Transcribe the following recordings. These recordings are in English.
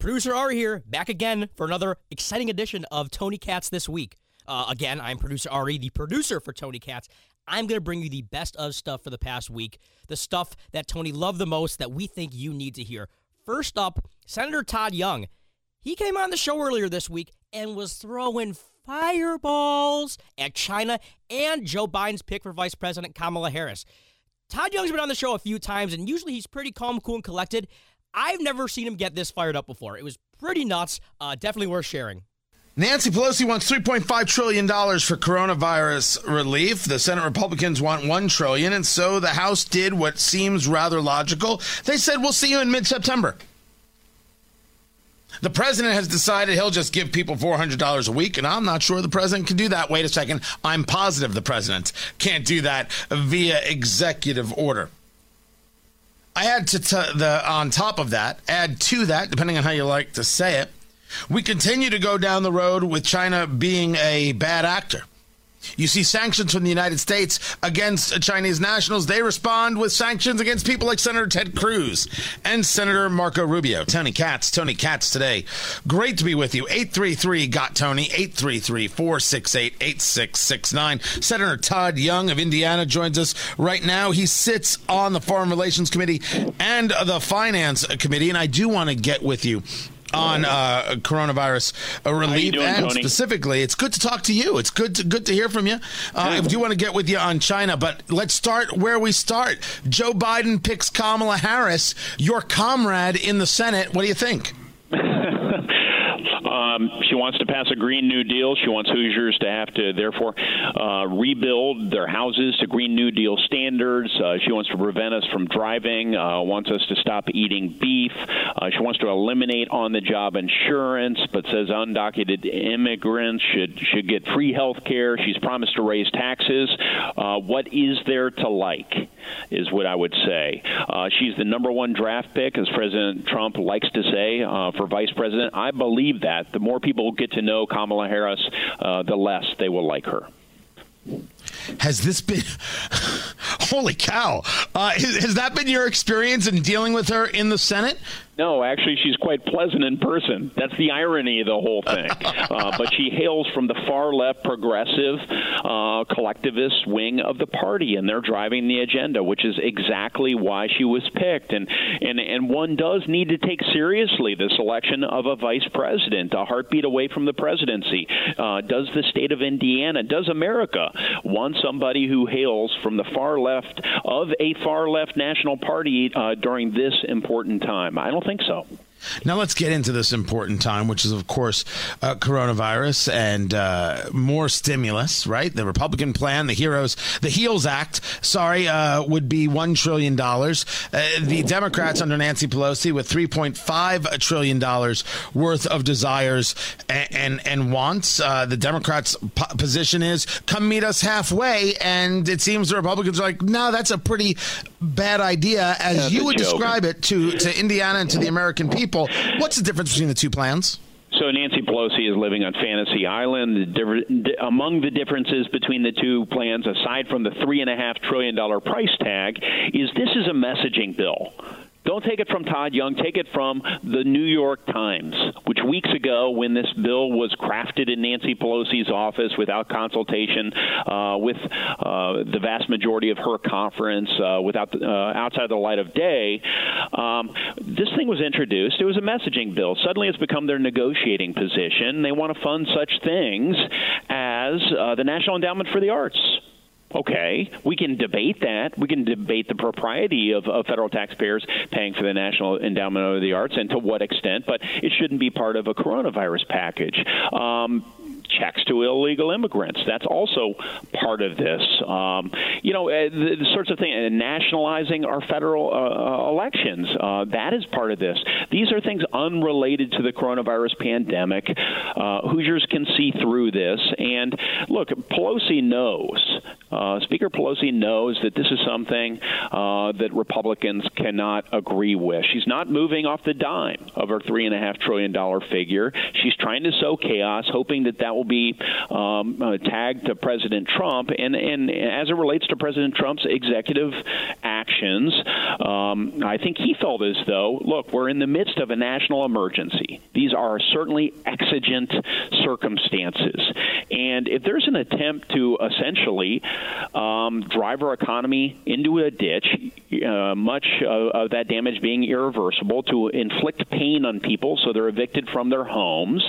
Producer Ari here, back again for another exciting edition of Tony Katz This Week. Uh, again, I'm producer Ari, the producer for Tony Katz. I'm going to bring you the best of stuff for the past week, the stuff that Tony loved the most that we think you need to hear. First up, Senator Todd Young. He came on the show earlier this week and was throwing fireballs at China and Joe Biden's pick for Vice President Kamala Harris. Todd Young's been on the show a few times, and usually he's pretty calm, cool, and collected. I've never seen him get this fired up before. It was pretty nuts. Uh, definitely worth sharing. Nancy Pelosi wants $3.5 trillion for coronavirus relief. The Senate Republicans want 1 trillion, and so the House did what seems rather logical. They said, We'll see you in mid September. The president has decided he'll just give people $400 a week, and I'm not sure the president can do that. Wait a second. I'm positive the president can't do that via executive order. I add to t- the on top of that, add to that, depending on how you like to say it, we continue to go down the road with China being a bad actor. You see sanctions from the United States against Chinese nationals. They respond with sanctions against people like Senator Ted Cruz and Senator Marco Rubio. Tony Katz, Tony Katz today. Great to be with you. 833 got Tony, 833 468 8669. Senator Todd Young of Indiana joins us right now. He sits on the Foreign Relations Committee and the Finance Committee, and I do want to get with you on uh, coronavirus uh, relief doing, and Tony? specifically it's good to talk to you. It's good to, good to hear from you. Uh, I do want to get with you on China but let's start where we start. Joe Biden picks Kamala Harris your comrade in the Senate. What do you think Um, she wants to pass a Green New Deal. She wants Hoosiers to have to, therefore, uh, rebuild their houses to Green New Deal standards. Uh, she wants to prevent us from driving. Uh, wants us to stop eating beef. Uh, she wants to eliminate on-the-job insurance, but says undocumented immigrants should should get free health care. She's promised to raise taxes. Uh, what is there to like? Is what I would say. Uh, she's the number one draft pick, as President Trump likes to say, uh, for vice president. I believe that. The more people get to know Kamala Harris, uh, the less they will like her. Has this been holy cow uh, has, that been your experience in dealing with her in the Senate No, actually, she's quite pleasant in person. That's the irony of the whole thing. uh, but she hails from the far left progressive uh, collectivist wing of the party, and they're driving the agenda, which is exactly why she was picked. And and and one does need to take seriously the selection of a vice president, a heartbeat away from the presidency. Uh, does the state of Indiana, does America want somebody who hails from the far left of a far left national party uh, during this important time? I don't think so. Now let's get into this important time, which is, of course, uh, coronavirus and uh, more stimulus. Right, the Republican plan, the Heroes, the Heals Act. Sorry, uh, would be one trillion dollars. Uh, the Democrats under Nancy Pelosi with three point five trillion dollars worth of desires and and, and wants. Uh, the Democrats' po- position is come meet us halfway, and it seems the Republicans are like, no, that's a pretty bad idea, as That's you would joke. describe it to to Indiana and to the American people. What's the difference between the two plans? So Nancy Pelosi is living on Fantasy Island. Among the differences between the two plans, aside from the three and a half trillion dollar price tag, is this is a messaging bill. Don't take it from Todd Young. Take it from the New York Times, which weeks ago, when this bill was crafted in Nancy Pelosi's office without consultation uh, with uh, the vast majority of her conference, uh, without the, uh, outside the light of day, um, this thing was introduced. It was a messaging bill. Suddenly, it's become their negotiating position. They want to fund such things as uh, the National Endowment for the Arts. Okay, we can debate that. We can debate the propriety of, of federal taxpayers paying for the National Endowment of the Arts and to what extent, but it shouldn't be part of a coronavirus package. Um, checks to illegal immigrants. That's also part of this. Um, you know, uh, the, the sorts of things, and nationalizing our federal uh, uh, elections. Uh, that is part of this. These are things unrelated to the coronavirus pandemic. Uh, Hoosiers can see through this. And look, Pelosi knows. Uh, Speaker Pelosi knows that this is something uh, that Republicans cannot agree with. She's not moving off the dime of her three and a half trillion dollar figure. She's trying to sow chaos, hoping that that will will be um, uh, tagged to President Trump. And, and as it relates to President Trump's executive actions, um, I think he felt as though, look, we're in the midst of a national emergency. These are certainly exigent circumstances. And if there's an attempt to essentially um, drive our economy into a ditch, uh, much of, of that damage being irreversible, to inflict pain on people so they're evicted from their homes,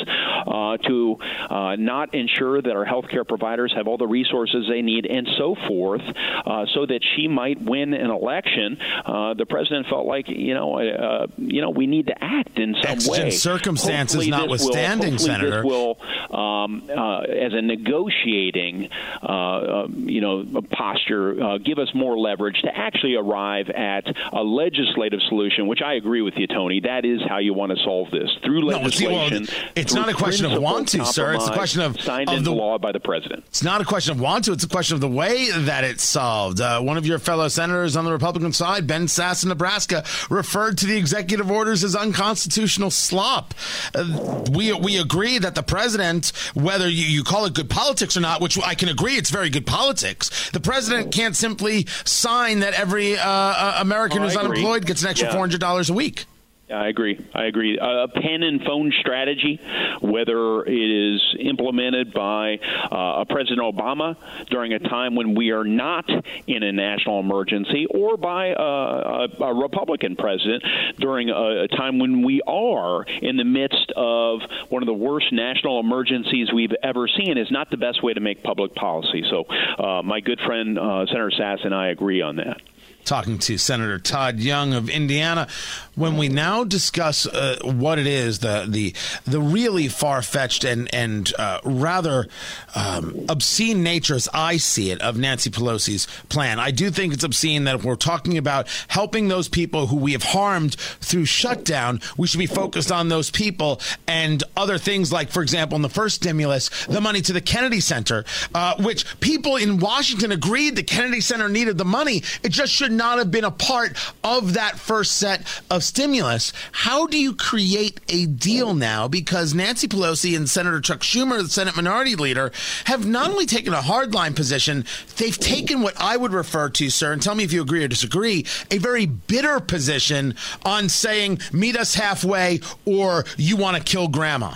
uh, to uh, not ensure that our healthcare providers have all the resources they need, and so forth, uh, so that she might win an election. Uh, the president felt like you know, uh, you know, we need to act in some Exigent way. circumstances Hopefully notwithstanding, will, Senator. Will, um, uh, as a negotiating, uh, uh, you know, posture, uh, give us more leverage to actually arrive at a legislative solution. Which I agree with you, Tony. That is how you want to solve this through No, but see, well, legislation. it's not a question of want to, sir. It's a compromise question of- signed of into the- law by the president. It's not a question of want to, it's a question of the way that it's solved. Uh, one of your fellow senators on the Republican side, Ben Sasse in Nebraska, referred to the executive orders as unconstitutional slop. Uh, we, we agree that the president, whether you, you call it good politics or not, which I can agree it's very good politics, the president can't simply sign that every uh, uh, American Oh, who's unemployed gets an extra Yeah. $400 a week. I agree. I agree. A pen and phone strategy, whether it is implemented by uh, President Obama during a time when we are not in a national emergency, or by uh, a, a Republican president during a, a time when we are in the midst of one of the worst national emergencies we've ever seen, is not the best way to make public policy. So, uh, my good friend uh, Senator Sasse and I agree on that. Talking to Senator Todd Young of Indiana. When we now discuss uh, what it is, the the the really far fetched and and uh, rather um, obscene nature, as I see it, of Nancy Pelosi's plan, I do think it's obscene that if we're talking about helping those people who we have harmed through shutdown, we should be focused on those people and other things like, for example, in the first stimulus, the money to the Kennedy Center, uh, which people in Washington agreed the Kennedy Center needed the money. It just should not have been a part of that first set of stimulus. How do you create a deal now? Because Nancy Pelosi and Senator Chuck Schumer, the Senate Minority Leader, have not only taken a hardline position, they've taken what I would refer to, sir, and tell me if you agree or disagree, a very bitter position on saying, meet us halfway or you want to kill grandma.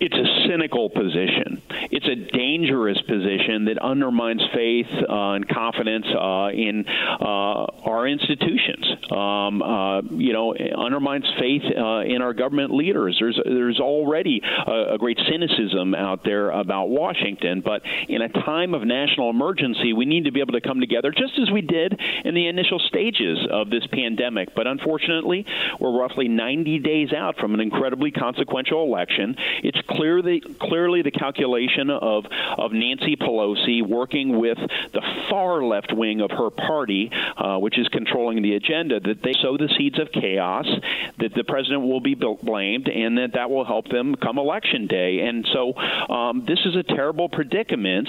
it's a cynical position. It's a dangerous position that undermines faith uh, and confidence uh, in uh, our institutions. Um, uh, you know, undermines faith uh, in our government leaders. There's there's already a, a great cynicism out there about Washington, but in a time of national emergency, we need to be able to come together just as we did in the initial stages of this pandemic. But unfortunately, we're roughly 90 days out from an incredibly consequential election. It's clear the, clearly the calculation of, of Nancy Pelosi working with the far left wing of her party, uh, which is controlling the agenda, that they sow the seeds of chaos, that the president will be blamed, and that that will help them come election day. And so um, this is a terrible predicament,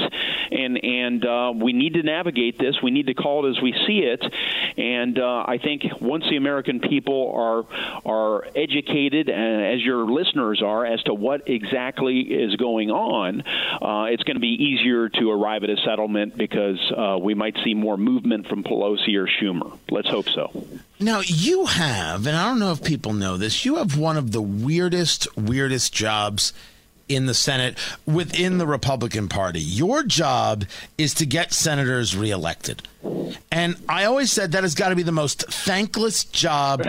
and and uh, we need to navigate this. We need to call it as we see it. And uh, I think once the American people are are educated, uh, as your listeners are, as to what exactly is going on, uh, it's going to be easier to arrive at a settlement because uh, we might see more movement from Pelosi or Schumer. Let's hope so. Now, you have, and I don't know if people know this, you have one of the weirdest, weirdest jobs in the Senate within the Republican Party. Your job is to get senators reelected. And I always said that has got to be the most thankless job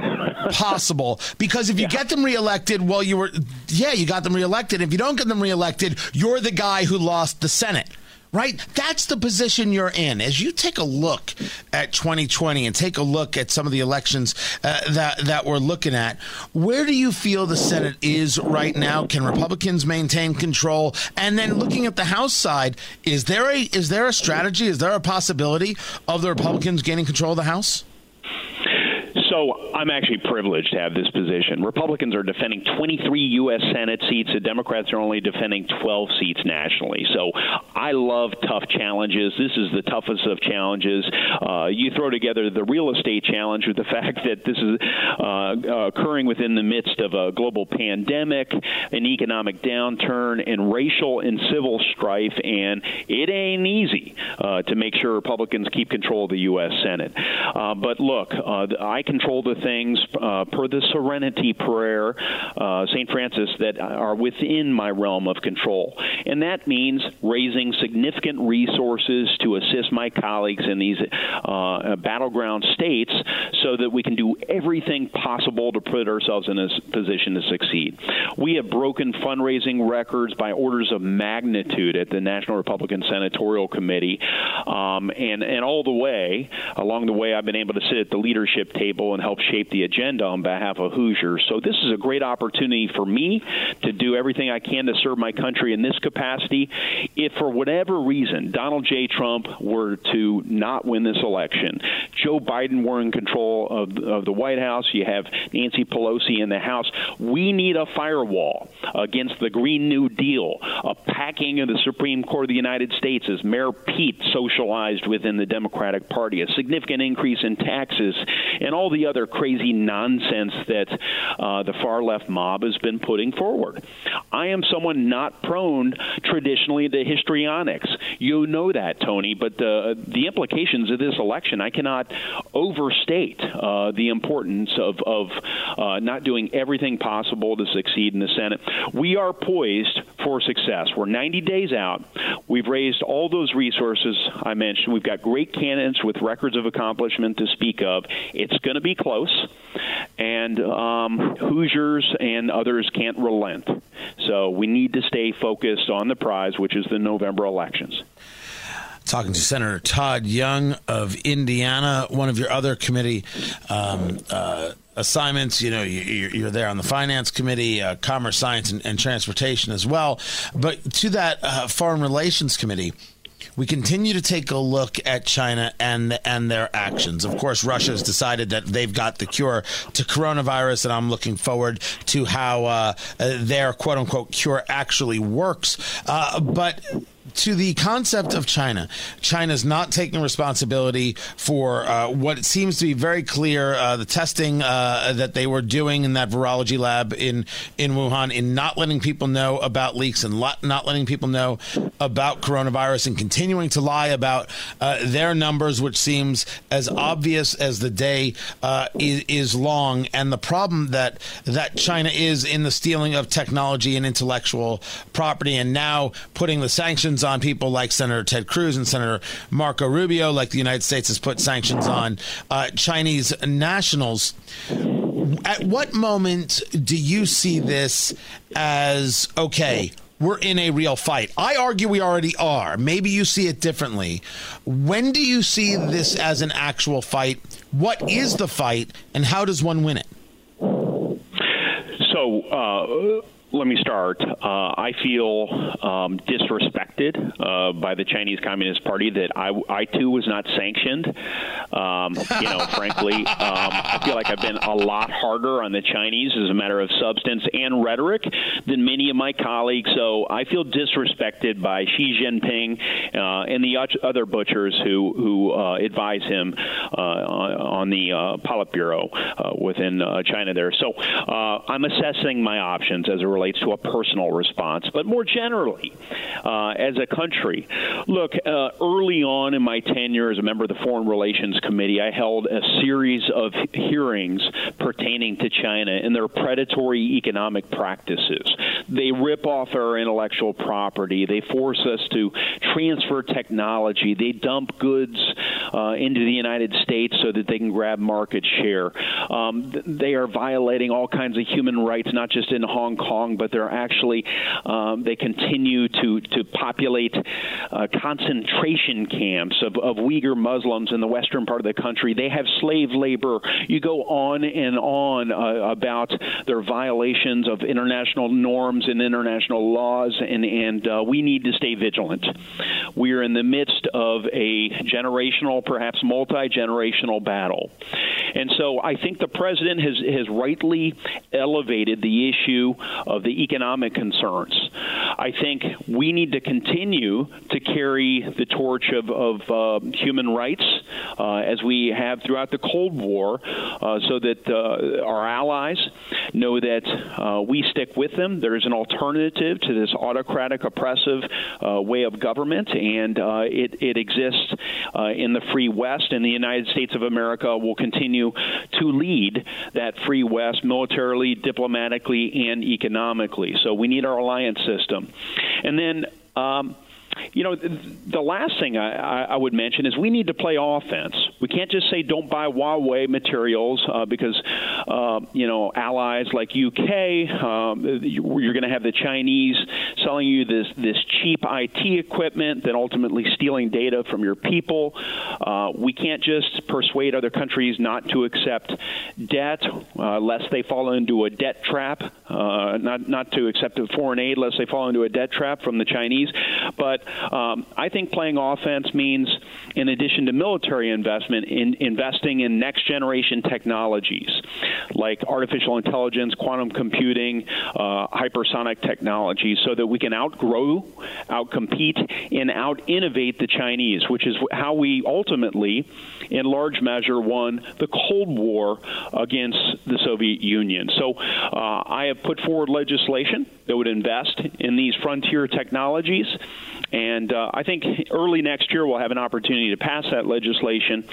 possible because if you get them reelected, well, you were, yeah, you got them reelected. If you don't get them reelected, you're the guy who lost the Senate right? That's the position you're in. As you take a look at 2020 and take a look at some of the elections uh, that that we're looking at, where do you feel the Senate is right now? Can Republicans maintain control? And then looking at the House side, is there a is there a strategy? Is there a possibility of the Republicans gaining control of the House? So I'm actually privileged to have this position. Republicans are defending 23 U.S. Senate seats. The Democrats are only defending 12 seats nationally. So I love tough challenges. This is the toughest of challenges. Uh, you throw together the real estate challenge with the fact that this is uh, occurring within the midst of a global pandemic, an economic downturn, and racial and civil strife, and it ain't easy uh, to make sure Republicans keep control of the U.S. Senate. Uh, but look, uh, I control the things uh, per the Serenity Prayer, uh, St. Francis, that are within my realm of control. And that means raising significant resources to assist my colleagues in these uh, battleground states so that we can do everything possible to put ourselves in a position to succeed. We have broken fundraising records by orders of magnitude at the National Republican Senatorial Committee. Um, and, and all the way, along the way, I've been able to sit at the leadership table and help shape the agenda on behalf of Hoosiers. So this is a great opportunity for me to do everything I can to serve my country in this capacity. If for whatever reason Donald J. Trump were to not win this election, Joe Biden were in control of, of the White House, you have Nancy Pelosi in the House, we need a firewall against the Green New Deal, a packing of the Supreme Court of the United States as Mayor Pete socialized within the Democratic Party, a significant increase in taxes, and all the other crazy nonsense that uh, the far left mob has been putting forward. I am someone not prone traditionally to histrionics. You know that, Tony, but the, the implications of this election, I cannot overstate uh, the importance of, of uh, not doing everything possible to succeed in the Senate. We are poised for success. We're 90 days out. We've raised all those resources I mentioned. We've got great candidates with records of accomplishment to speak of. It's going to be close, and um, Hoosiers and others can't relent. So we need to stay focused on the prize, which is the November elections talking to Senator Todd Young of Indiana, one of your other committee um, uh, assignments. You know, you, are there on the finance committee, uh, commerce, science, and, and, transportation as well. But to that uh, foreign relations committee. We continue to take a look at China and and their actions. Of course, Russia has decided that they've got the cure to coronavirus, and I'm looking forward to how uh, their quote unquote cure actually works. Uh, but to the concept of China. China's not taking responsibility for uh, what seems to be very clear uh, the testing uh, that they were doing in that virology lab in in Wuhan, in not letting people know about leaks and not letting people know about coronavirus, and continuing to lie about uh, their numbers, which seems as obvious as the day uh, is, is long. And the problem that that China is in the stealing of technology and intellectual property, and now putting the sanctions on people like Senator Ted Cruz and Senator Marco Rubio, like the United States has put sanctions on uh, Chinese nationals. At what moment do you see this as okay? We're in a real fight. I argue we already are. Maybe you see it differently. When do you see this as an actual fight? What is the fight, and how does one win it? So, uh, let me start. Uh, I feel um, disrespected uh, by the Chinese Communist Party that I, I too was not sanctioned. Um, you know, frankly, um, I feel like I've been a lot harder on the Chinese as a matter of substance and rhetoric than many of my colleagues. So I feel disrespected by Xi Jinping uh, and the other butchers who who uh, advise him uh, on the uh, Politburo within China. There, so I'm assessing my options as a relates to a personal response, but more generally, uh, as a country. Look, uh, early on in my tenure as a member of the Foreign Relations Committee, I held a series of hearings pertaining to China and their predatory economic practices. They rip off our intellectual property, they force us to transfer technology, they dump goods uh, into the United States so that they can grab market share. Um, they are violating all kinds of human rights, not just in Hong Kong but they're actually um, they continue to to populate uh, concentration camps of, of Uyghur Muslims in the western part of the country. They have slave labor. You go on and on uh, about their violations of international norms norms and international laws, and and uh, we need to stay vigilant. We are in the midst of a generational, perhaps multi generational battle, and so I think the president has has rightly elevated the issue of the economic concerns. I think we need to continue to carry the torch of, of uh, human rights uh, as we have throughout the Cold War, uh, so that uh, our allies know that uh, we stick with them. There is an alternative to this autocratic, oppressive way of government, and it, it exists in the free West, and the United States of America will continue to lead that free West militarily, diplomatically, and economically. So we need our alliance system. And then um, you know, the last thing I, I, would mention is we need to play offense. We can't just say don't buy Huawei materials uh, because, uh, you know, allies like UK, um, you're going to have the Chinese selling you this this cheap IT equipment, then ultimately stealing data from your people. Uh, we can't just persuade other countries not to accept debt, uh, lest they fall into a debt trap. Uh, not not to accept foreign aid, lest they fall into a debt trap from the Chinese, but um, I think playing offense means, in addition to military investment, in investing in next generation technologies like artificial intelligence, quantum computing, uh, hypersonic technology, so that we can outgrow, outcompete, and out innovate the Chinese, which is how we ultimately, in large measure, won the Cold War against the Soviet Union. So uh, I have put forward legislation that would invest in these frontier technologies. And uh, I think early next year we'll have an opportunity to pass that legislation.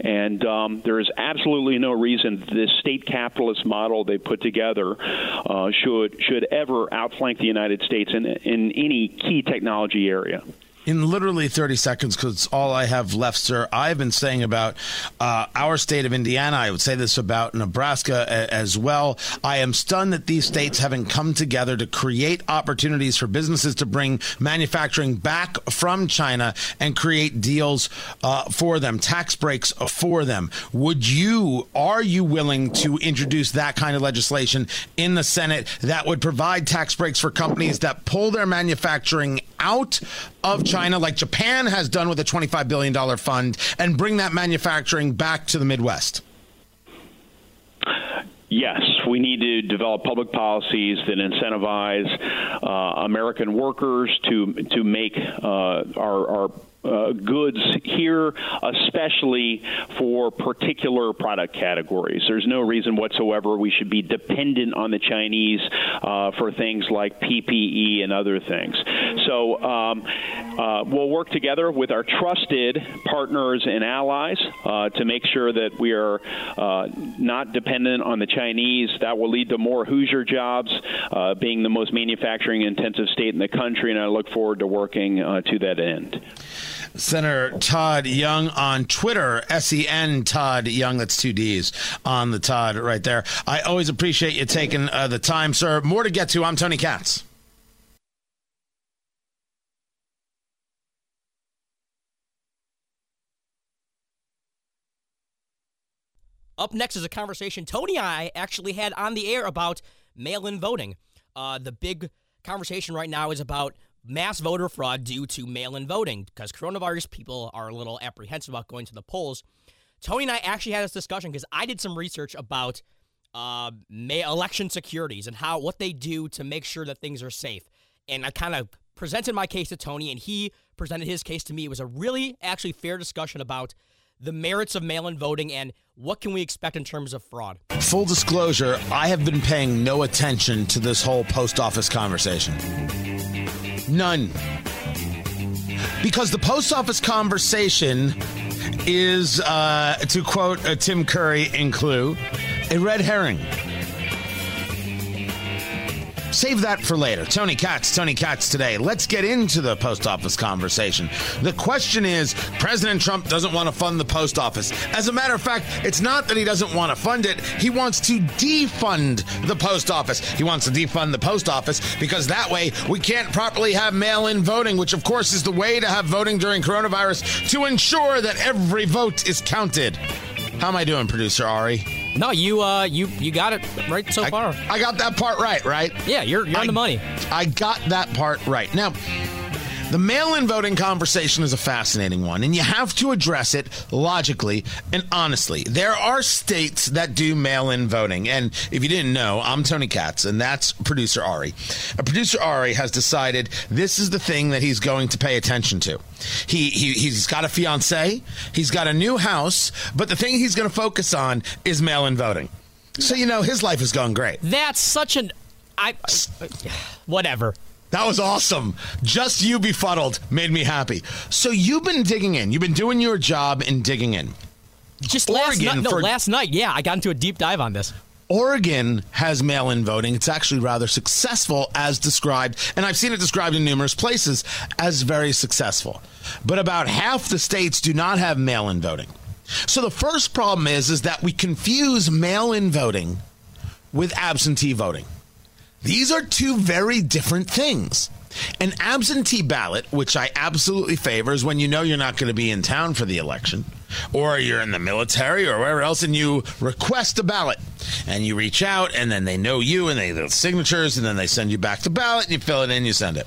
And um, there is absolutely no reason this state capitalist model they put together uh, should should ever outflank the United States in in any key technology area in literally 30 seconds, because it's all I have left, sir, I've been saying about uh, our state of Indiana. I would say this about Nebraska a- as well. I am stunned that these states haven't come together to create opportunities for businesses to bring manufacturing back from China and create deals uh, for them, tax breaks for them. Would you, are you willing to introduce that kind of legislation in the Senate that would provide tax breaks for companies that pull their manufacturing out of China, like Japan has done with a $25 billion fund, and bring that manufacturing back to the Midwest? Yes, we need to develop public policies that incentivize uh, American workers to to make uh, our, our uh, goods here, especially for particular product categories. There's no reason whatsoever we should be dependent on the Chinese uh, for things like PPE and other things. So um, uh, we'll work together with our trusted partners and allies uh, to make sure that we are uh, not dependent on the Chinese. That will lead to more Hoosier jobs, being the most manufacturing intensive state in the country, and I look forward to working to that end. Senator Todd Young on Twitter, S E N Todd Young. That's two D's on the Todd right there. I always appreciate you taking uh, the time, sir. More to get to. I'm Tony Katz. Up next is a conversation Tony and I actually had on the air about mail in voting. Uh, the big conversation right now is about mass voter fraud due to mail in voting because coronavirus people are a little apprehensive about going to the polls. Tony and I actually had this discussion because I did some research about uh, election securities and how what they do to make sure that things are safe. And I kind of presented my case to Tony, and he presented his case to me. It was a really actually fair discussion about the merits of mail in voting and what can we expect in terms of fraud. Full disclosure, I have been paying no attention to this whole post office conversation. None. Because the post office conversation is, uh, to quote uh, Tim Curry in Clue, a red herring. Save that for later. Tony Katz, Tony Katz today. Let's get into the post office conversation. The question is President Trump doesn't want to fund the post office. As a matter of fact, it's not that he doesn't want to fund it, he wants to defund the post office. He wants to defund the post office because that way we can't properly have mail in voting, which of course is the way to have voting during coronavirus to ensure that every vote is counted. How am I doing, producer Ari? No, you uh, you you got it right so I, far. I got that part right, right? Yeah, you're you're I, on the money. I got that part right. Now, the mail in voting conversation is a fascinating one, and you have to address it logically and honestly. There are states that do mail in voting. And if you didn't know, I'm Tony Katz, and that's producer Ari. Uh, producer Ari has decided this is the thing that he's going to pay attention to. He, he, he's got a fiance, he's got a new house, but the thing he's going to focus on is mail in voting. So, you know, his life has gone great. That's such an I whatever. That was awesome. Just you befuddled made me happy. So you've been digging in. You've been doing your job in digging in. Just last Oregon night, no, for- last night, yeah, I got into a deep dive on this. Oregon has mail in voting. It's actually rather successful as described, and I've seen it described in numerous places as very successful. But about half the states do not have mail in voting. So the first problem is is that we confuse mail in voting with absentee voting. These are two very different things. An absentee ballot, which I absolutely favor, is when you know you're not going to be in town for the election, or you're in the military or wherever else, and you request a ballot. And you reach out, and then they know you, and they the signatures, and then they send you back the ballot, and you fill it in, you send it.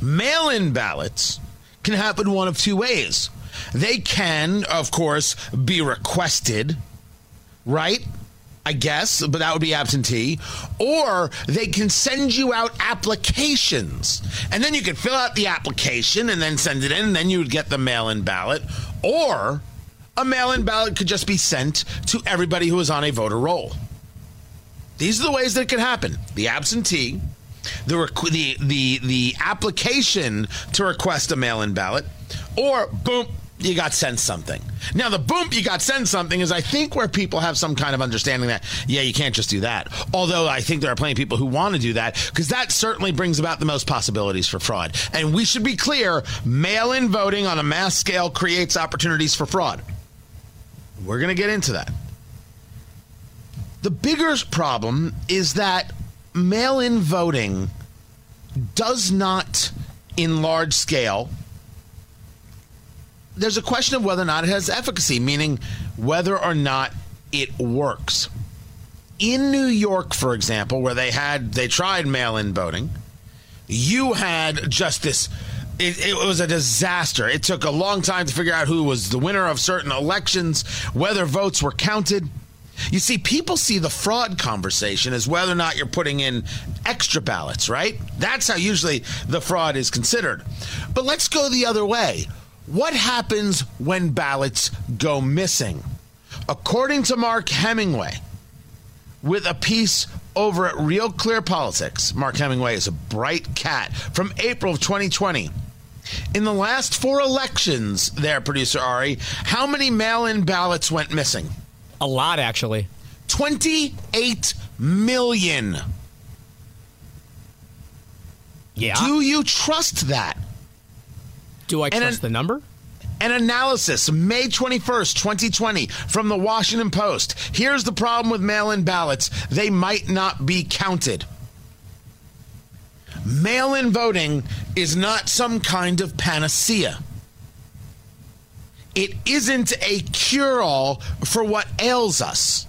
Mail in ballots can happen one of two ways. They can, of course, be requested, right? I guess, but that would be absentee. Or they can send you out applications. And then you can fill out the application and then send it in, and then you would get the mail in ballot. Or a mail in ballot could just be sent to everybody who is on a voter roll. These are the ways that it could happen the absentee, the, requ- the, the, the application to request a mail in ballot, or boom, you got sent something. Now, the boom, you got sent something is, I think, where people have some kind of understanding that, yeah, you can't just do that. Although I think there are plenty of people who want to do that because that certainly brings about the most possibilities for fraud. And we should be clear mail in voting on a mass scale creates opportunities for fraud. We're going to get into that. The bigger problem is that mail in voting does not, in large scale, there's a question of whether or not it has efficacy, meaning whether or not it works. In New York, for example, where they had they tried mail-in voting, you had just this. It, it was a disaster. It took a long time to figure out who was the winner of certain elections, whether votes were counted. You see, people see the fraud conversation as whether or not you're putting in extra ballots, right? That's how usually the fraud is considered. But let's go the other way. What happens when ballots go missing? According to Mark Hemingway, with a piece over at Real Clear Politics, Mark Hemingway is a bright cat from April of 2020. In the last four elections, there, producer Ari, how many mail in ballots went missing? A lot, actually. 28 million. Yeah. Do you trust that? Do I And trust an- the number? An analysis, May 21st, 2020, from the Washington Post. Here's the problem with mail in ballots they might not be counted. Mail in voting is not some kind of panacea. It isn't a cure all for what ails us.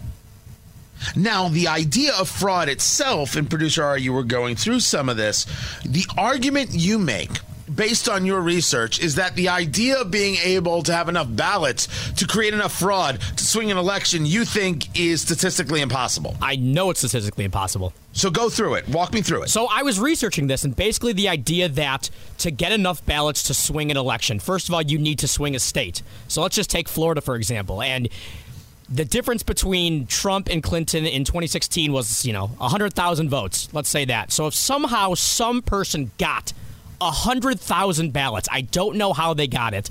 Now, the idea of fraud itself, and producer R, you were going through some of this. The argument you make, based on your research, is that the idea of being able to have enough ballots to create enough fraud to swing an election, you think is statistically impossible. I know it's statistically impossible. So go through it. Walk me through it. So I was researching this, and basically the idea that to get enough ballots to swing an election, first of all, you need to swing a state. So let's just take Florida, for example. And the difference between Trump and Clinton in 2016 was, you know, 100,000 votes. Let's say that. So if somehow some person got 100,000 ballots, I don't know how they got it.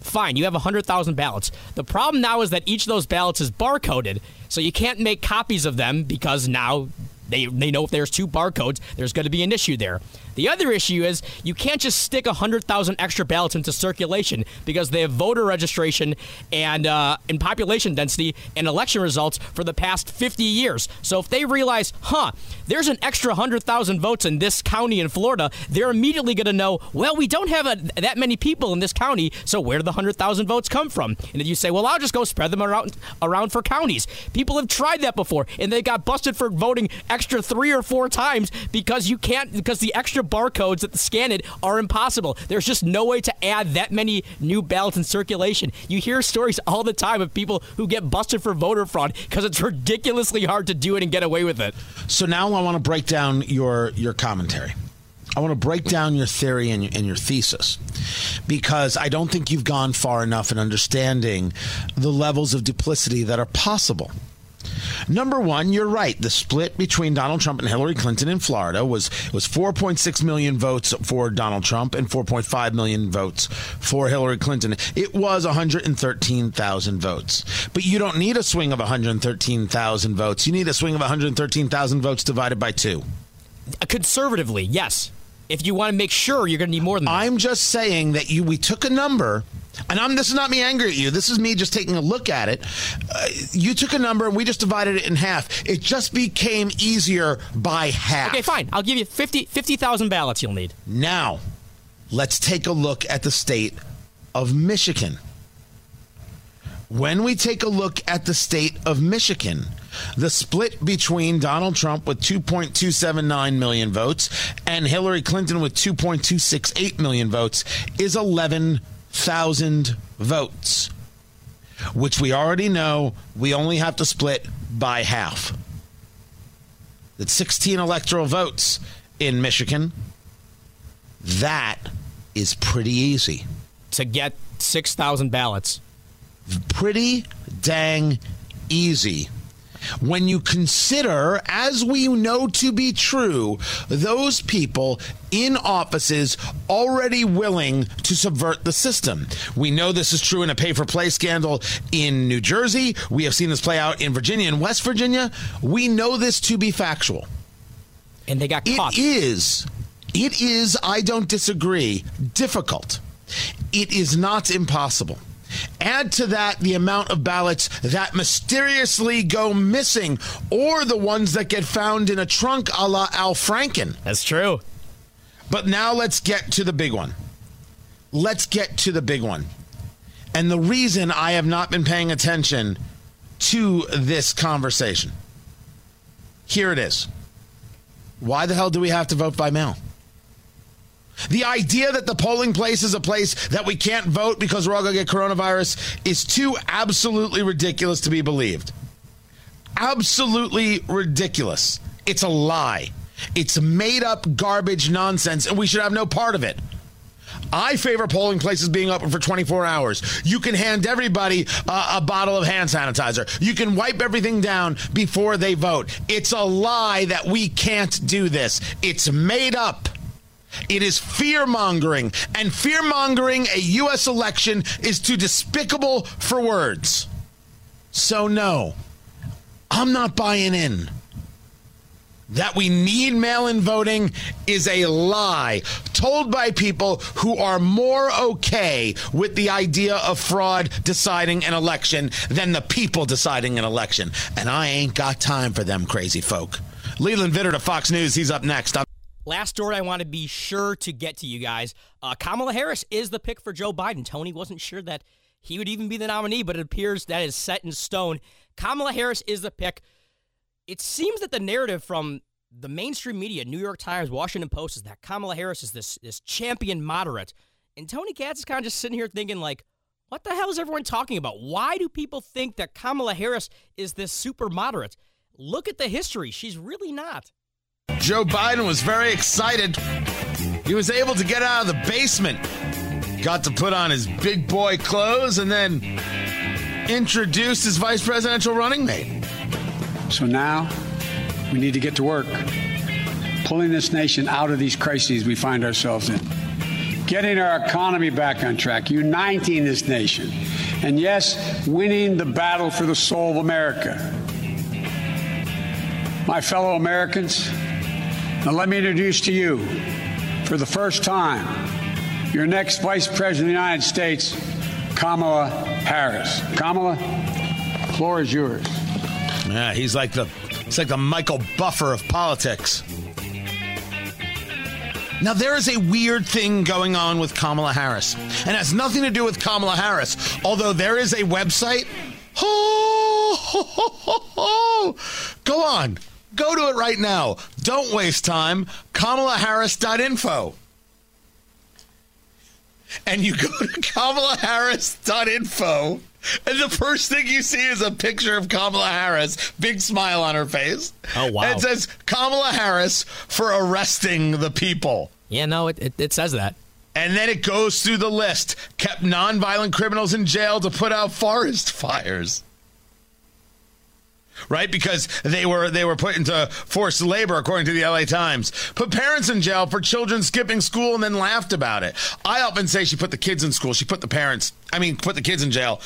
Fine, you have 100,000 ballots. The problem now is that each of those ballots is barcoded, so you can't make copies of them because now They, they know if there's two barcodes, there's going to be an issue there. The other issue is you can't just stick 100,000 extra ballots into circulation because they have voter registration and, uh, and population density and election results for the past 50 years. So if they realize, huh, there's an extra 100,000 votes in this county in Florida, they're immediately going to know, well, we don't have a, that many people in this county, so where do the 100,000 votes come from? And then you say, well, I'll just go spread them around, around for counties. People have tried that before, and they got busted for voting extra three or four times because you can't, because the extra barcodes that scan it are impossible. There's just no way to add that many new ballots in circulation. You hear stories all the time of people who get busted for voter fraud because it's ridiculously hard to do it and get away with it. So now I want to break down your your commentary. I want to break down your theory and, and, your thesis because I don't think you've gone far enough in understanding the levels of duplicity that are possible. Number one, you're right. The split between Donald Trump and Hillary Clinton in Florida was was 4.6 million votes for Donald Trump and 4.5 million votes for Hillary Clinton. It was 113,000 votes, but you don't need a swing of 113,000 votes. You need a swing of 113,000 votes divided by two. Conservatively, yes. If you want to make sure, you're going to need more than that. I'm just saying that you. We took a number and I'm, this is not me angry at you. This is me just taking a look at it. Uh, you took a number and we just divided it in half. It just became easier by half. Okay, fine. I'll give you 50 50,000 ballots you'll need. Now, let's take a look at the state of Michigan. When we take a look at the state of Michigan, the split between Donald Trump with 2.279 million votes and Hillary Clinton with 2.268 million votes is 11 thousand votes, which we already know we only have to split by half. That's 16 electoral votes in Michigan. That is pretty easy. To get 6,000 ballots. Pretty dang easy when you consider, as we know to be true, those people in offices already willing to subvert the system. We know this is true in a pay for play scandal in New Jersey. We have seen this play out in Virginia and West Virginia. We know this to be factual. And they got caught. It is, it is, I don't disagree, difficult. It is not impossible. Add to that the amount of ballots that mysteriously go missing or the ones that get found in a trunk a la Al Franken. That's true. But now let's get to the big one. Let's get to the big one. And the reason I have not been paying attention to this conversation. Here it is. Why the hell do we have to vote by mail? The idea that the polling place is a place that we can't vote because we're all going to get coronavirus is too absolutely ridiculous to be believed. Absolutely ridiculous. It's a lie. It's made up garbage nonsense, and we should have no part of it. I favor polling places being open for 24 hours. You can hand everybody uh, a bottle of hand sanitizer. You can wipe everything down before they vote. It's a lie that we can't do this. It's made up. It is fear mongering, and fear mongering a U.S. election is too despicable for words. So, no, I'm not buying in. That we need mail in voting is a lie told by people who are more okay with the idea of fraud deciding an election than the people deciding an election. And I ain't got time for them crazy folk. Leland Vittert of Fox News, he's up next. I'm- Last story I want to be sure to get to you guys. Uh, Kamala Harris is the pick for Joe Biden. Tony wasn't sure that he would even be the nominee, but it appears that is set in stone. Kamala Harris is the pick. It seems that the narrative from the mainstream media, New York Times, Washington Post, is that Kamala Harris is this this champion moderate, and Tony Katz is kind of just sitting here thinking like, what the hell is everyone talking about? Why do people think that Kamala Harris is this super moderate? Look at the history; she's really not. Joe Biden was very excited. He was able to get out of the basement, got to put on his big boy clothes, and then introduced his vice presidential running mate. So now we need to get to work, pulling this nation out of these crises we find ourselves in, getting our economy back on track, uniting this nation, and yes, winning the battle for the soul of America. My fellow Americans, now let me introduce to you, for the first time, your next Vice President of the United States, Kamala Harris. Kamala, floor is yours. Yeah, he's like the he's like the Michael Buffer of politics. Now there is a weird thing going on with Kamala Harris, and has nothing to do with Kamala Harris. Although there is a website. Oh, go on, go to it right now. Don't waste time. KamalaHarris.info. And you go to KamalaHarris.info and the first thing you see is a picture of Kamala Harris, big smile on her face. Oh, wow. And it says Kamala Harris for arresting the people. Yeah, no, it, it, it says that. And then it goes through the list. Kept nonviolent criminals in jail to put out forest fires. Right? Because they were they were put into forced labor according to the LA Times. Put parents in jail for children skipping school and then laughed about it. I often say she put the kids in school. She put the parents I mean put the kids in jail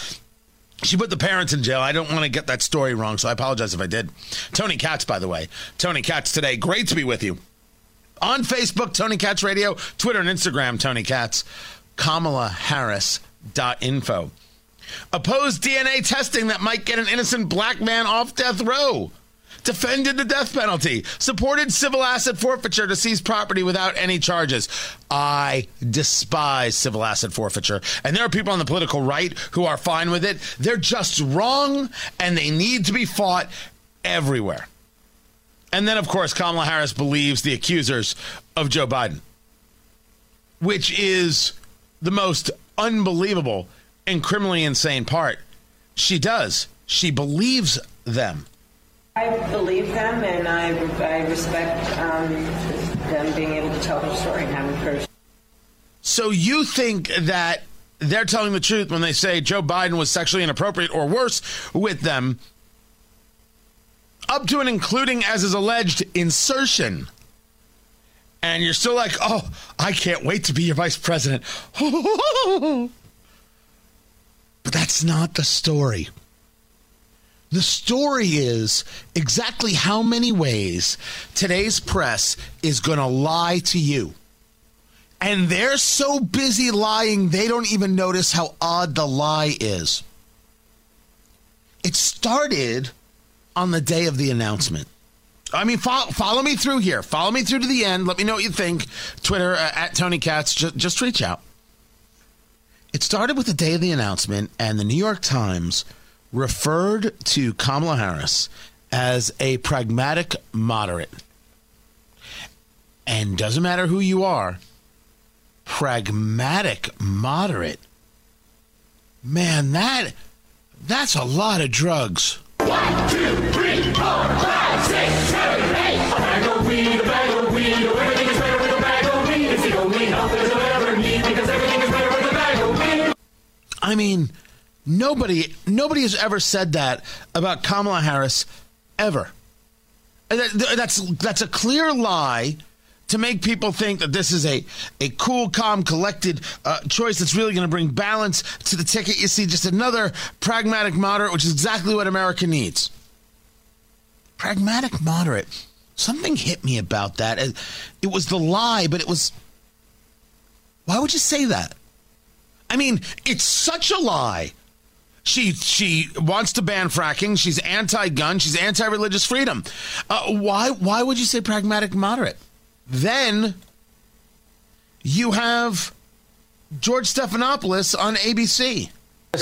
she put the parents in jail. I don't want to get that story wrong, so I apologize if I did. Tony Katz, by the way. Tony Katz today. Great to be with you. On Facebook, Tony Katz Radio, Twitter and Instagram, Tony Katz. KamalaHarris.info. Opposed DNA testing that might get an innocent black man off death row defended the death penalty, supported civil asset forfeiture to seize property without any charges. I despise civil asset forfeiture. And there are people on the political right who are fine with it. They're just wrong and they need to be fought everywhere. And then, of course, Kamala Harris believes the accusers of Joe Biden, which is the most unbelievable and criminally insane part. She does. She believes them. I believe them, and I, I respect um, them being able to tell their story and having courage. So you think that they're telling the truth when they say Joe Biden was sexually inappropriate or worse with them, up to and including as is alleged insertion. And you're still like, oh, I can't wait to be your vice president. but that's not the story. The story is exactly how many ways today's press is going to lie to you. And they're so busy lying, they don't even notice how odd the lie is. It started on the day of the announcement. I mean, follow, follow me through here. Follow me through to the end. Let me know what you think. Twitter uh, at Tony Katz. Just, just reach out. It started with the day of the announcement, and the New York Times referred to Kamala Harris as a pragmatic moderate. And doesn't matter who you are, pragmatic moderate. Man, that that's a lot of drugs. One, two, three, four, five, six, seven, eight. A bag of weed, a bag of weed. I mean, Nobody, nobody has ever said that about Kamala Harris, ever. That's that's a clear lie to make people think that this is a, a cool, calm, collected uh, choice that's really going to bring balance to the ticket. You see, just another pragmatic moderate, which is exactly what America needs. Pragmatic moderate. Something hit me about that. It was the lie, but it was. Why would you say that? I mean, it's such a lie she she wants to ban fracking. She's anti-gun. She's anti-religious freedom. Uh, why why would you say pragmatic moderate? Then you have George Stephanopoulos on ABC.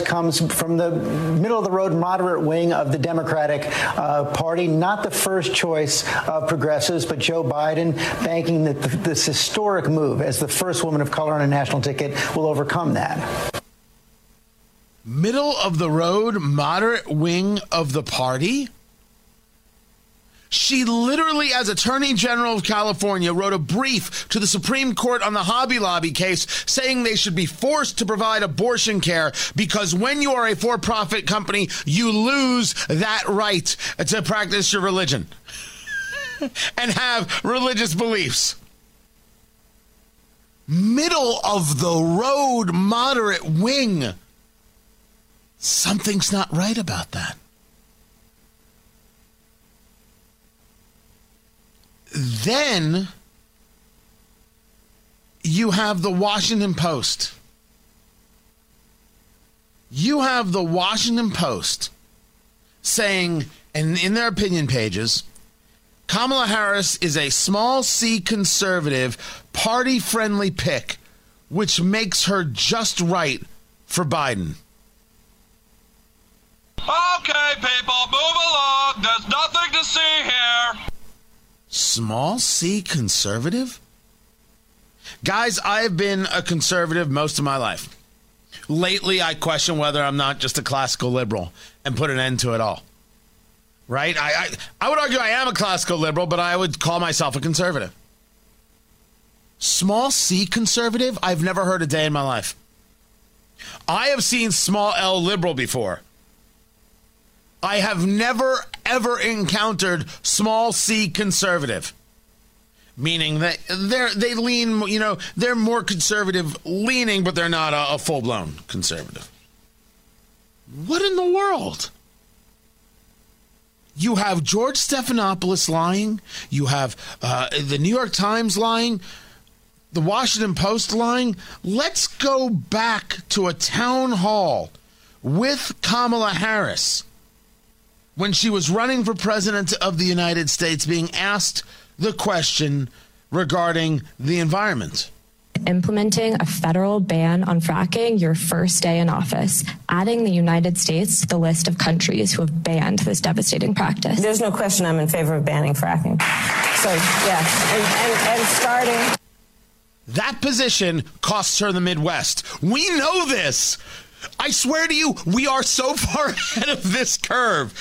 Comes from the middle of the road moderate wing of the Democratic uh, Party, not the first choice of progressives, but Joe Biden banking that this historic move as the first woman of color on a national ticket will overcome that middle of the road, moderate wing of the party. She literally, as Attorney General of California, wrote a brief to the Supreme Court on the Hobby Lobby case saying they should be forced to provide abortion care because when you are a for profit company, you lose that right to practice your religion and have religious beliefs. Middle of the road, moderate wing Something's not right about that. Then you have the Washington Post. You have the Washington Post saying, and in their opinion pages, Kamala Harris is a small c conservative, party friendly pick, which makes her just right for Biden. Okay, people, move along. There's nothing to see here. Small c conservative? Guys, I have been a conservative most of my life. Lately, I question whether I'm not just a classical liberal and put an end to it all. Right? I, I, I would argue I am a classical liberal, but I would call myself a conservative. Small c conservative? I've never heard a day in my life. I have seen small l liberal before. I have never, ever encountered small c conservative. Meaning that they're they lean you know they're more conservative leaning but they're not a, a full-blown conservative. What in the world? You have george stephanopoulos lying. You have uh, the new york times lying. The washington post lying. Let's go back to a town hall with kamala harris when she was running for president of the united states being asked the question regarding the environment. Implementing a federal ban on fracking your first day in office, adding the United States to the list of countries who have banned this devastating practice. There's no question I'm in favor of banning fracking. So, yeah, and, and, and starting. That position costs her the Midwest. We know this. I swear to you, we are so far ahead of this curve.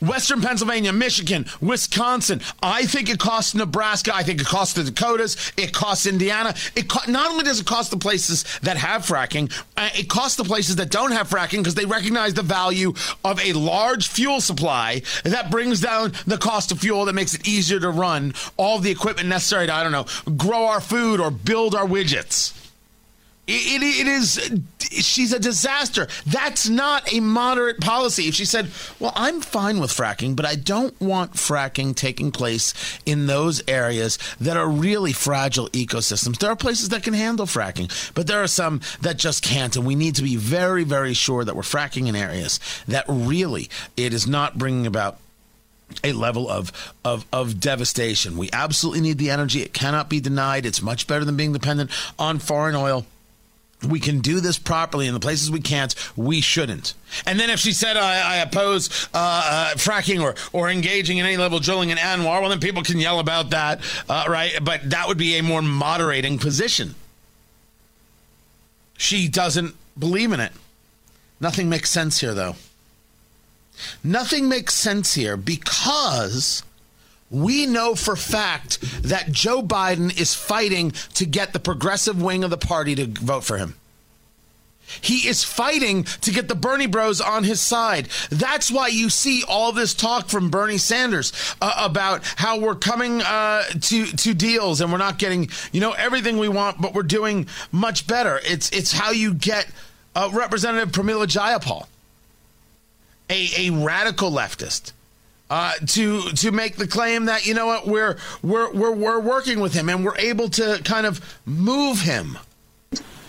Western Pennsylvania, Michigan, Wisconsin. I think it costs Nebraska. I think it costs the Dakotas. It costs Indiana. It co- not only does it cost the places that have fracking, uh, it costs the places that don't have fracking because they recognize the value of a large fuel supply that brings down the cost of fuel that makes it easier to run all the equipment necessary to I don't know grow our food or build our widgets. It, it, it is, she's a disaster. That's not a moderate policy. If she said, well, I'm fine with fracking, but I don't want fracking taking place in those areas that are really fragile ecosystems. There are places that can handle fracking, but there are some that just can't. And we need to be very, very sure that we're fracking in areas that really it is not bringing about a level of, of of devastation. We absolutely need the energy. It cannot be denied. It's much better than being dependent on foreign oil we can do this properly in the places we can't we shouldn't. And then if she said i, I oppose uh, uh, fracking or, or engaging in any level drilling in ANWR well then people can yell about that uh, right? But that would be a more moderating position. She doesn't believe in it. Nothing makes sense here though. Nothing makes sense here because we know for fact that Joe Biden is fighting to get the progressive wing of the party to vote for him. He is fighting to get the Bernie bros on his side. That's why you see all this talk from Bernie Sanders uh, about how we're coming uh, to to deals and we're not getting you know everything we want, but we're doing much better. It's it's how you get uh, Representative Pramila Jayapal, a a radical leftist uh, to to make the claim that you know what we're we're we're we're working with him and we're able to kind of move him.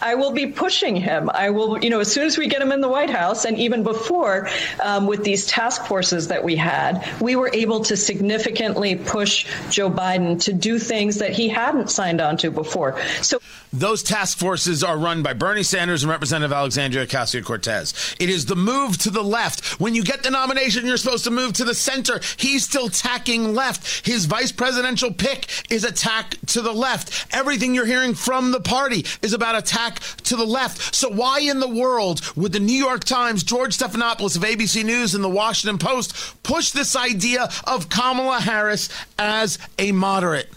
I will be pushing him. I will, you know, as soon as we get him in the White House, and even before um, with these task forces that we had, we were able to significantly push Joe Biden to do things that he hadn't signed on to before. So those task forces are run by Bernie Sanders and Representative Alexandria Ocasio Cortez. It is the move to the left. When you get the nomination, you're supposed to move to the center. He's still tacking left. His vice presidential pick is attack to the left. Everything you're hearing from the party is about attack to the left. So why in the world would the New York Times, George Stephanopoulos of ABC News, and the Washington Post push this idea of Kamala Harris as a moderate?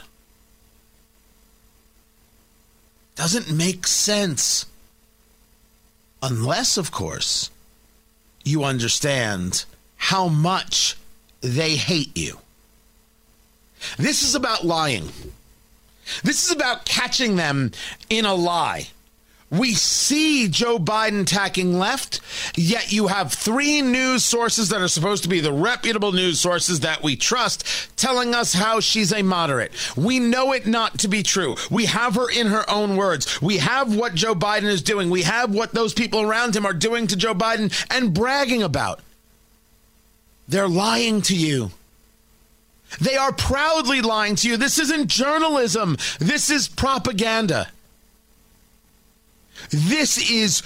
Doesn't make sense. Unless, of course, you understand how much they hate you. This is about lying. This is about catching them in a lie. We see Joe Biden tacking left, yet you have three news sources that are supposed to be the reputable news sources that we trust telling us how she's a moderate. We know it not to be true. We have her in her own words. We have what Joe Biden is doing. We have what those people around him are doing to Joe Biden and bragging about. They're lying to you. They are proudly lying to you. This isn't journalism. This is propaganda. This is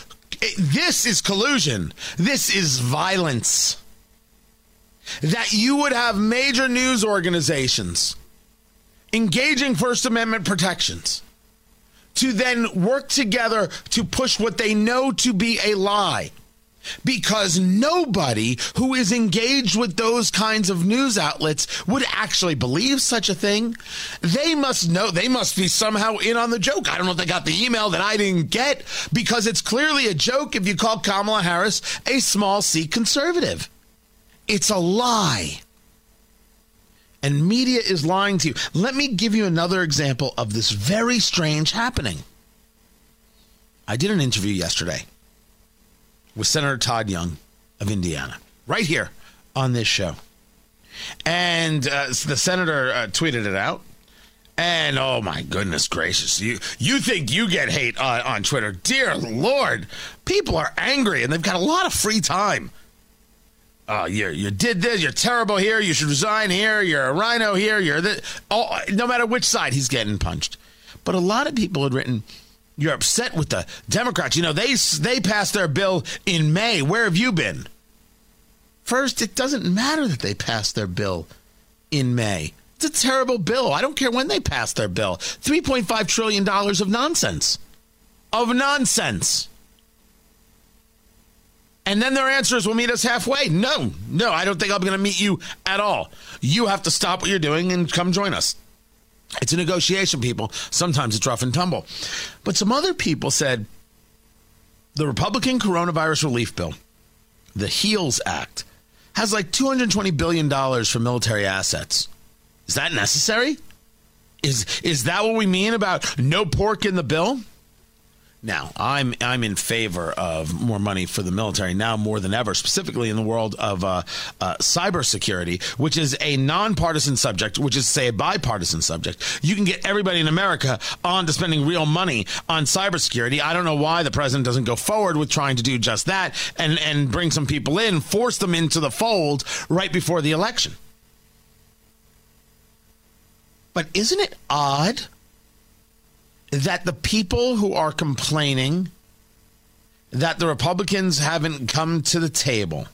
this is collusion. This is violence. That you would have major news organizations engaging First Amendment protections to then work together to push what they know to be a lie because nobody who is engaged with those kinds of news outlets would actually believe such a thing. They must know, they must be somehow in on the joke. I don't know if they got the email that I didn't get because it's clearly a joke if you call Kamala Harris a small c conservative. It's a lie. And media is lying to you. Let me give you another example of this very strange happening. I did an interview yesterday with Senator Todd Young of Indiana, right here on this show. And uh, the senator uh, tweeted it out. And oh my goodness gracious, you you think you get hate on, on Twitter? Dear Lord, people are angry and they've got a lot of free time. Oh, you you did this. You're terrible here. You should resign here. You're a rhino here. You're the. Oh, no matter which side he's getting punched. But a lot of people had written, you're upset with the Democrats. You know, they they passed their bill in May. Where have you been? First, it doesn't matter that they passed their bill in May. It's a terrible bill. I don't care when they passed their bill. $3.5 trillion of nonsense. Of nonsense. And then their answer is, we'll meet us halfway. No, no, I don't think I'm going to meet you at all. You have to stop what you're doing and come join us. It's a negotiation, people. Sometimes it's rough and tumble. But some other people said the Republican coronavirus relief bill, the HEALS Act, has like $220 billion for military assets. Is that necessary? Is, is that what we mean about no pork in the bill? Now, I'm I'm in favor of more money for the military now more than ever, specifically in the world of uh, uh, cybersecurity, which is a nonpartisan subject, which is say a bipartisan subject. You can get everybody in America on to spending real money on cybersecurity. I don't know why the president doesn't go forward with trying to do just that and and bring some people in, force them into the fold right before the election. But isn't it odd? That the people who are complaining that the Republicans haven't come to the table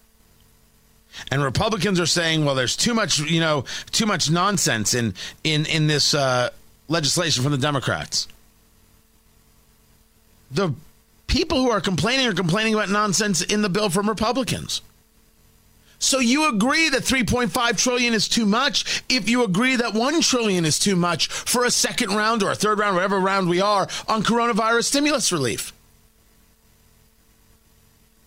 and Republicans are saying, well, there's too much, you know, too much nonsense in in in this uh, legislation from the Democrats. The people who are complaining are complaining about nonsense in the bill from Republicans. So you agree that 3.5 trillion is too much if you agree that 1 trillion is too much for a second round or a third round, whatever round we are on coronavirus stimulus relief.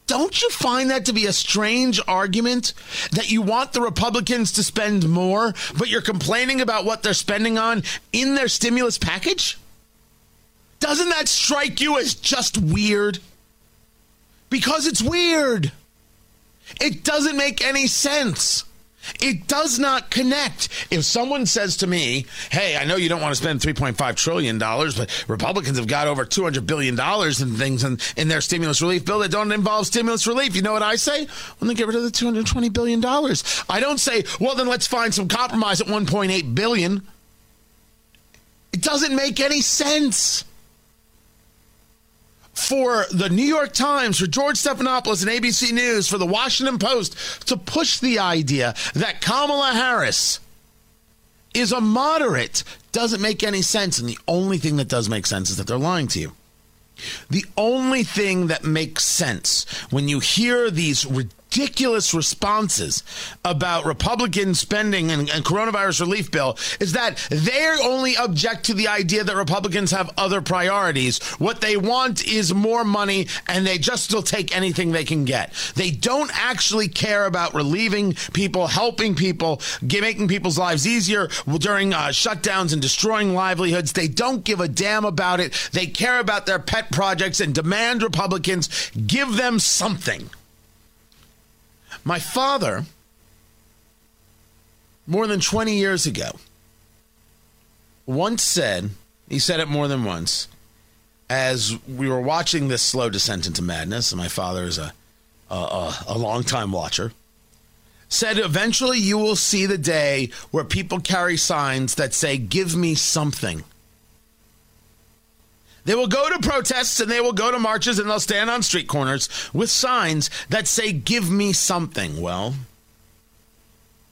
Don't you find that to be a strange argument that you want the Republicans to spend more, but you're complaining about what they're spending on in their stimulus package? Doesn't that strike you as just weird? Because it's weird. It doesn't make any sense. It does not connect. If someone says to me, "Hey, I know you don't want to spend 3.5 trillion dollars, but Republicans have got over 200 billion dollars in things in, in their stimulus relief bill that don't involve stimulus relief." You know what I say? Well, then get rid of the 220 billion dollars. I don't say, "Well, then let's find some compromise at 1.8 billion." It doesn't make any sense for the New York Times, for George Stephanopoulos and ABC News, for the Washington Post to push the idea that Kamala Harris is a moderate doesn't make any sense. And the only thing that does make sense is that they're lying to you. The only thing that makes sense when you hear these ridiculous ridiculous responses about Republican spending and, and, coronavirus relief bill is that they only object to the idea that Republicans have other priorities. What they want is more money, and they just will take anything they can get. They don't actually care about relieving people, helping people, making people's lives easier during uh, shutdowns and destroying livelihoods. They don't give a damn about it. They care about their pet projects and demand Republicans give them something. My father, more than 20 years ago, once said, he said it more than once, as we were watching this slow descent into madness, and my father is a, a, a, long-time watcher, said eventually you will see the day where people carry signs that say, Give me something. They will go to protests and they will go to marches and they'll stand on street corners with signs that say, Give me something. Well,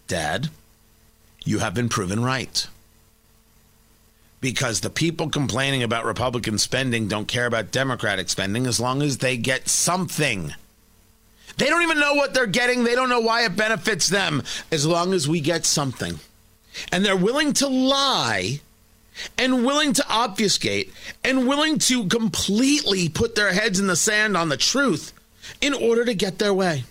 Dad, you have been proven right. Because the people complaining about Republican spending don't care about Democratic spending as long as they get something. They don't even know what they're getting. They don't know why it benefits them as long as we get something. And they're willing to lie and willing to obfuscate and willing to completely put their heads in the sand on the truth in order to get their way.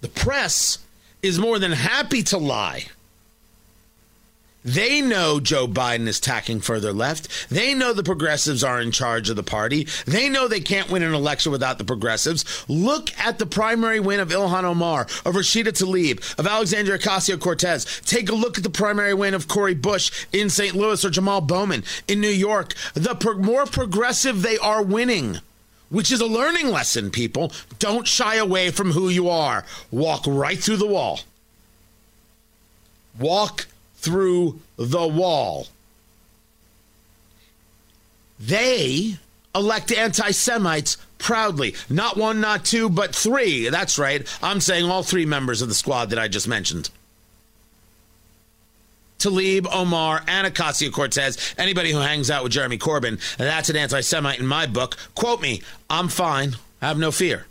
The press is more than happy to lie they know Joe Biden is tacking further left. They know the progressives are in charge of the party. They know they can't win an election without the progressives. Look at the primary win of Ilhan Omar, of Rashida Tlaib, of Alexandria Ocasio Cortez. Take a look at the primary win of Cori Bush in St. Louis or Jamal Bowman in New York. The pro- more progressive they are winning which is a learning lesson, people. Don't shy away from who you are. Walk right through the wall. Walk through the wall. They elect anti Semites proudly. Not one, not two, but three. That's right. I'm saying all three members of the squad that I just mentioned. Tlaib, Omar, and Ocasio Cortez, anybody who hangs out with Jeremy Corbyn, that's an anti Semite in my book. Quote me, I'm fine. Have no fear.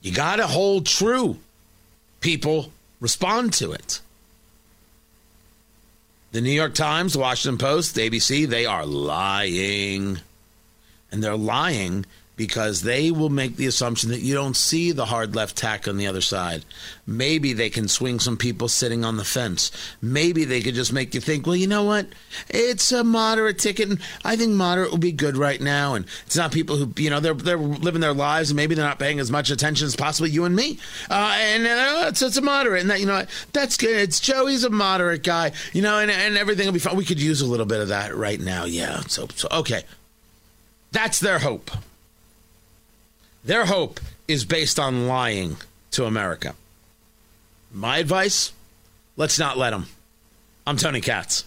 You got to hold true. People respond to it. The New York Times, the Washington Post, the ABC, they are lying. And they're lying because they will make the assumption that you don't see the hard left tack on the other side. Maybe they can swing some people sitting on the fence. Maybe they could just make you think, well, you know what? It's a moderate ticket, and I think moderate will be good right now. And it's not people who, you know, they're they're living their lives, and maybe they're not paying as much attention as possibly you and me. Uh, and uh, it's, it's a moderate, and that you know that's good. It's Joey's a moderate guy, you know, and and everything will be fine. We could use a little bit of that right now, yeah. So so okay, that's their hope. Their hope is based on lying to America. My advice let's not let them. I'm Tony Katz.